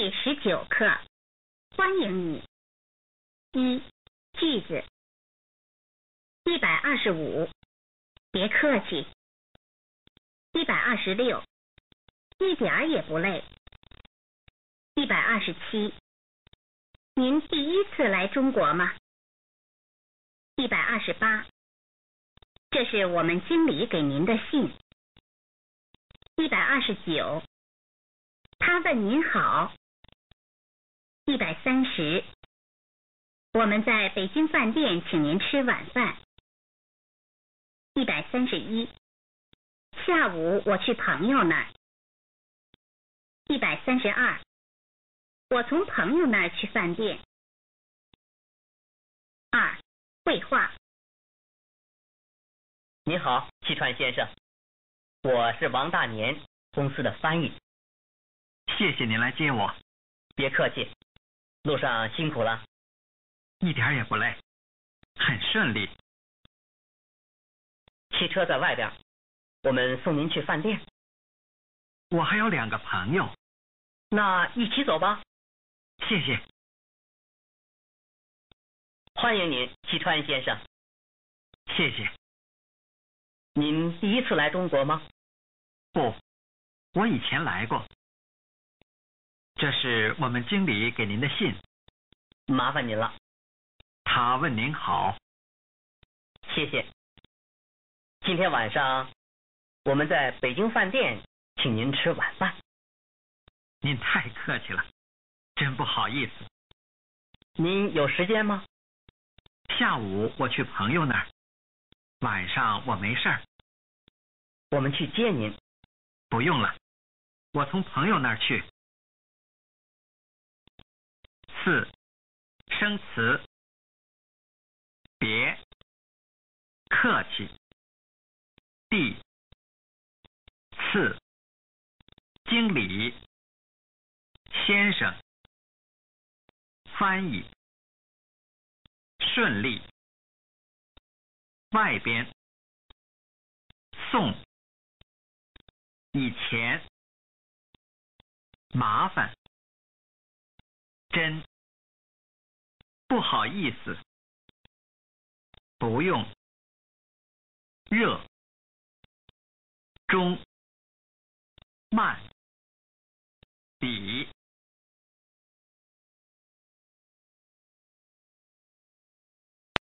第十九课，欢迎你。一句子，一百二十五，别客气。一百二十六，一点儿也不累。一百二十七，您第一次来中国吗？一百二十八，这是我们经理给您的信。一百二十九，他问您好。一百三十，我们在北京饭店请您吃晚饭。一百三十一，下午我去朋友那儿。一百三十二，我从朋友那儿去饭店。二，绘画。你好，西川先生，我是王大年，公司的翻译。谢谢您来接我，别客气，路上辛苦了。一点也不累，很顺利。汽车在外边，我们送您去饭店。我还有两个朋友，那一起走吧。谢谢，欢迎您，西川先生。谢谢。您第一次来中国吗？不，我以前来过。这是我们经理给您的信，麻烦您了，他问您好。谢谢。今天晚上我们在北京饭店请您吃晚饭。您太客气了，真不好意思。您有时间吗？下午我去朋友那儿，晚上我没事儿。我们去接您。不用了，我从朋友那儿去。四，生词，别，客气，第，次，经理，先生，翻译，顺利，外边，送，以前，麻烦，真。不好意思，不用，热，中，慢，比。